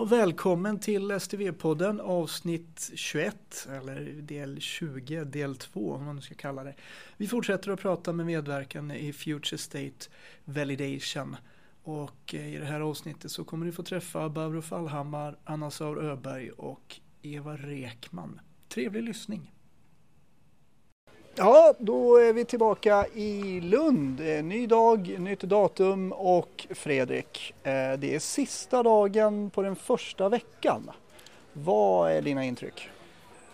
Ja, välkommen till STV-podden avsnitt 21 eller del 20, del 2 om man nu ska kalla det. Vi fortsätter att prata med medverkande i Future State Validation och eh, i det här avsnittet så kommer ni få träffa Barbro Fallhammar, Anna Saur Öberg och Eva Rekman. Trevlig lyssning! Ja, då är vi tillbaka i Lund. Eh, ny dag, nytt datum och Fredrik, eh, det är sista dagen på den första veckan. Vad är dina intryck?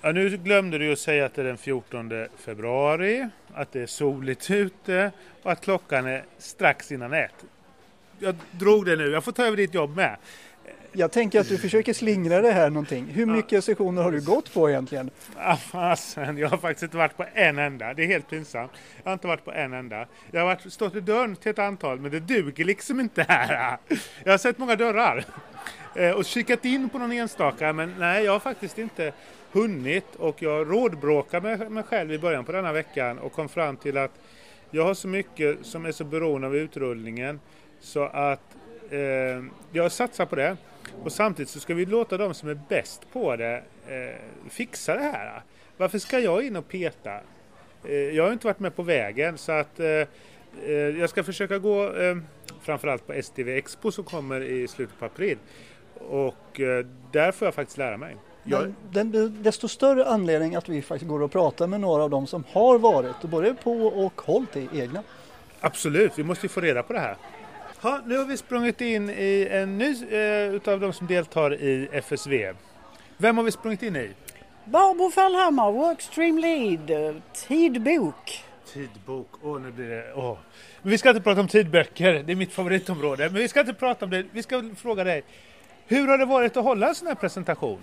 Ja, nu glömde du att säga att det är den 14 februari, att det är soligt ute och att klockan är strax innan ett. Jag drog det nu, jag får ta över ditt jobb med. Jag tänker att du försöker slingra det här någonting. Hur mycket sessioner har du gått på egentligen? Ah, fasen, jag har faktiskt inte varit på en enda. Det är helt pinsamt. Jag har inte varit på en enda. Jag har varit, stått i dörren till ett antal, men det duger liksom inte här. Jag har sett många dörrar eh, och kikat in på någon enstaka, men nej, jag har faktiskt inte hunnit och jag rådbråkade med mig själv i början på denna veckan och kom fram till att jag har så mycket som är så beroende av utrullningen så att eh, jag satsar på det. Och samtidigt så ska vi låta de som är bäst på det eh, fixa det här. Varför ska jag in och peta? Eh, jag har inte varit med på vägen så att eh, eh jag ska försöka gå eh, framförallt på STV Expo som kommer i slutet på april. Och eh, där får jag faktiskt lära mig. Jag... Den, desto större anledning att vi faktiskt går och pratar med några av dem som har varit både på och hållit i egna. Absolut, vi måste ju få reda på det här. Ha, nu har vi sprungit in i en ny eh, utav de som deltar i FSV. Vem har vi sprungit in i? Barbro Fallhammar, Workstream Lead, Tidbok. Tidbok, åh oh, nu blir det... Oh. Men vi ska inte prata om tidböcker, det är mitt favoritområde. Men vi ska inte prata om det, vi ska fråga dig. Hur har det varit att hålla en sån här presentation?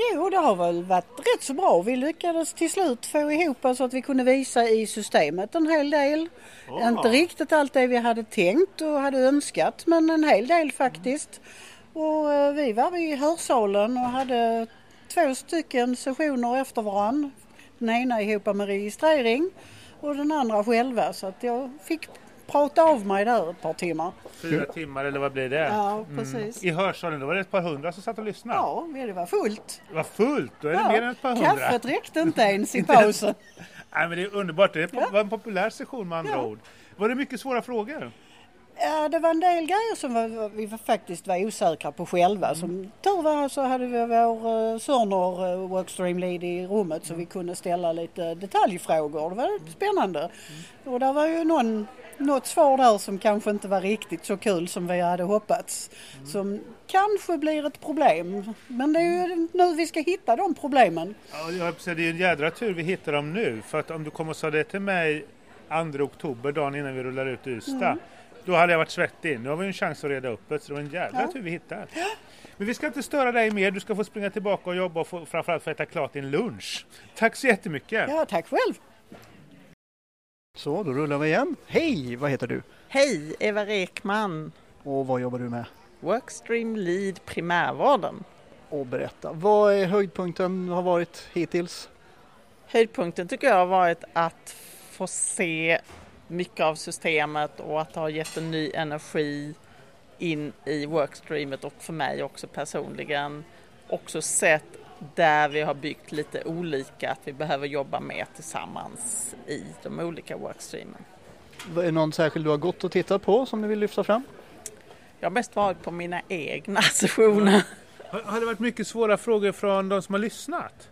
Jo, det har väl varit rätt så bra. Vi lyckades till slut få ihop så att vi kunde visa i systemet en hel del. Oh. Inte riktigt allt det vi hade tänkt och hade önskat, men en hel del faktiskt. Och eh, vi var i hörsalen och hade två stycken sessioner efter varann. Den ena ihop med registrering och den andra själva så att jag fick prata av mig där ett par timmar. Fyra timmar eller vad blir det? Ja, precis. Mm. I hörsalen, då var det ett par hundra som satt och lyssnade? Ja, det var fullt. Det var fullt? Då är det ja. mer än ett par hundra? Kaffet räckte inte ens i pausen. Nej, men det är underbart. Det var en populär session med andra ja. ord. Var det mycket svåra frågor? Ja, det var en del grejer som var, vi faktiskt var osäkra på själva. Mm. Som tur var så hade vi vår uh, Sörner uh, Workstream Lead i rummet så vi kunde ställa lite detaljfrågor. Det var spännande. Mm. Och det var ju någon något svar där som kanske inte var riktigt så kul som vi hade hoppats. Mm. Som kanske blir ett problem. Men det är ju nu vi ska hitta de problemen. Ja, det är en jädra tur vi hittar dem nu. För att om du kommer och sa det till mig 2 oktober, dagen innan vi rullar ut Ystad. Mm. Då hade jag varit svettig. Nu har vi en chans att reda upp det. Så det var en jädra ja. tur vi hittade. Men vi ska inte störa dig mer. Du ska få springa tillbaka och jobba och få, framförallt få äta klart din lunch. Tack så jättemycket. Ja, tack själv. Så, då rullar vi igen. Hej, vad heter du? Hej, Eva Rekman. Och vad jobbar du med? Workstream Lead Primärvården. Och berätta, vad är höjdpunkten har varit hittills? Höjdpunkten tycker jag har varit att få se mycket av systemet och att ha gett en ny energi in i workstreamet och för mig också personligen också sett där vi har byggt lite olika, att vi behöver jobba mer tillsammans i de olika workstreamen. Är det någon särskild du har gått och tittat på som du vill lyfta fram? Jag har mest varit på mina egna sessioner. Har det varit mycket svåra frågor från de som har lyssnat?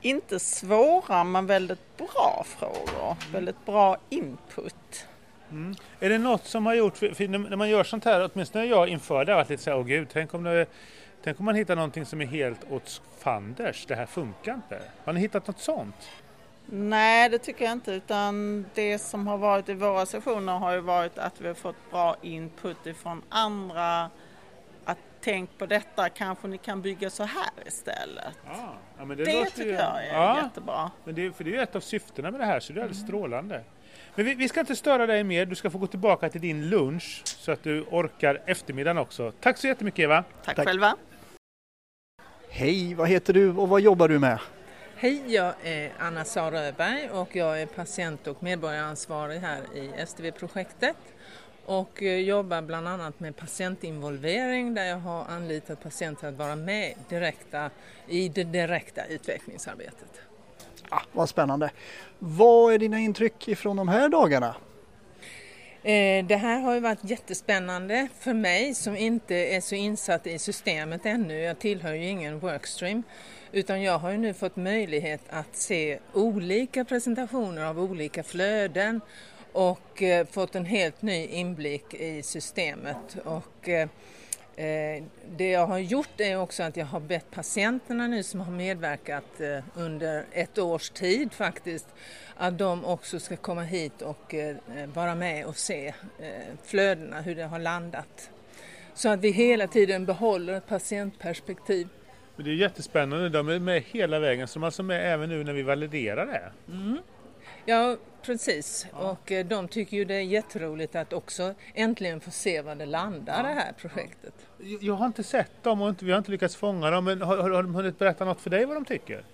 Inte svåra men väldigt bra frågor, mm. väldigt bra input. Mm. Är det något som har gjort, för när man gör sånt här, åtminstone jag inför det, har varit lite så här, åh gud, tänk om det Tänk om man hittar någonting som är helt åt fanders, det här funkar inte. Har ni hittat något sånt? Nej, det tycker jag inte, utan det som har varit i våra sessioner har ju varit att vi har fått bra input ifrån andra. Att tänk på detta, kanske ni kan bygga så här istället. Ah, ja, det, det tycker ju, jag är ja, jättebra. Men det, för det är ju ett av syftena med det här, så det är alldeles mm. strålande. Men vi, vi, ska inte störa dig mer, du ska få gå tillbaka till din lunch så att du orkar eftermiddagen också. Tack så jättemycket Eva! Tack, Tack. själva! Hej, vad heter du och vad jobbar du med? Hej, jag är Anna Sara Öberg och jag är patient och medborgaransvarig här i STV-projektet. och eh, jobbar bland annat med patientinvolvering där jag har anlitat patienter att vara med direkta, i det direkta utvecklingsarbetet. Ah, vad spännande. Vad är dina intryck ifrån de här dagarna? Eh, det här har ju varit jättespännande för mig som inte är så insatt i systemet ännu. Jag tillhör ju ingen workstream utan jag har ju nu fått möjlighet att se olika presentationer av olika flöden och eh, fått en helt ny inblick i systemet. Och, eh, det jag har gjort är också att jag har bett patienterna nu som har medverkat under ett års tid faktiskt att de också ska komma hit och eh, vara med och se eh, flödena, hur det har landat. Så att vi hela tiden behåller ett patientperspektiv. Men det är jättespännande, de är med hela vägen, så de är alltså med även nu när vi validerar det? Mm. Ja, precis. Ja. Och eh, de tycker ju det är jätteroligt att också äntligen få se var det landar, ja. det här projektet. Jag har inte sett dem och vi har inte lyckats fånga dem, men har, har de hunnit berätta något för dig vad de tycker?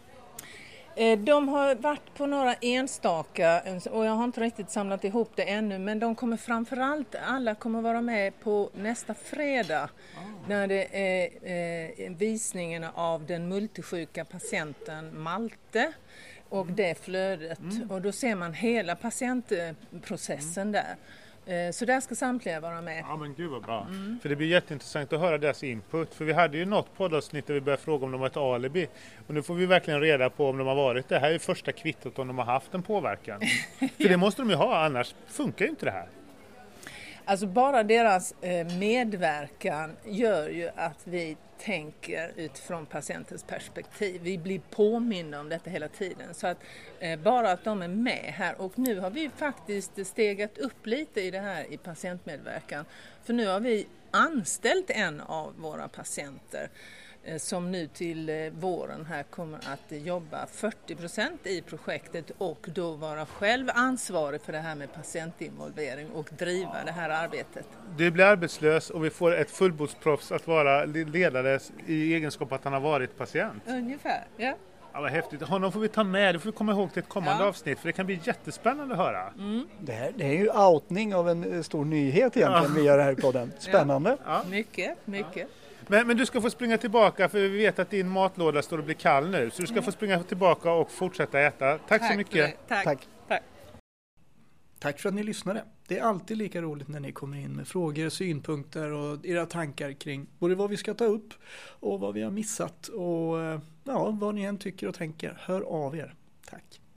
Eh, de har varit på några enstaka och jag har inte riktigt samlat ihop det ännu men de kommer framförallt, alla kommer vara med på nästa fredag oh. när det är eh, visningen av den multisjuka patienten Malte och mm. det flödet mm. och då ser man hela patientprocessen mm. där. Eh, så där ska samtliga vara med. Ja men gud vad bra. Mm. För det blir jätteintressant att höra deras input. För vi hade ju något poddavsnitt där vi började fråga om de har ett alibi. Och nu får vi verkligen reda på om de har varit det. här är första kvittot om de har haft en påverkan. För det måste de ju ha, annars funkar ju inte det här. Alltså bara deras eh, medverkan gör ju att vi tänker utifrån patientens perspektiv. Vi blir påminna om detta hela tiden. Så att eh, bara att de är med här och nu har vi faktiskt stegat upp lite i det här i patientmedverkan. För nu har vi anställt en av våra patienter som nu till eh, våren här kommer att jobba 40 procent i projektet och då vara själv ansvarig för det här med patientinvolvering och driva det här arbetet. Du blir arbetslös och vi får ett fullbordsproffs att vara ledare i egenskap att han har varit patient. Ungefär, ja. Ja, vad häftigt. Honom får vi ta med, det får vi komma ihåg till ett kommande ja. avsnitt för det kan bli jättespännande att höra. Mm. Det, här, det är ju outning av en eh, stor nyhet egentligen ja. vi gör här i podden. Spännande. Ja. Mycket, mycket. Men, men, du ska få springa tillbaka för vi vet att din matlåda står och blir kall nu. Så du ska mm. få springa tillbaka och fortsätta äta. Tack, Tack så mycket. Tack. Tack. Tack. Tack för att ni lyssnade. Det är alltid lika roligt när ni kommer in med frågor, synpunkter och era tankar kring både vad vi ska ta upp och vad vi har missat och ja, vad ni än tycker och tänker. Hör av er. Tack.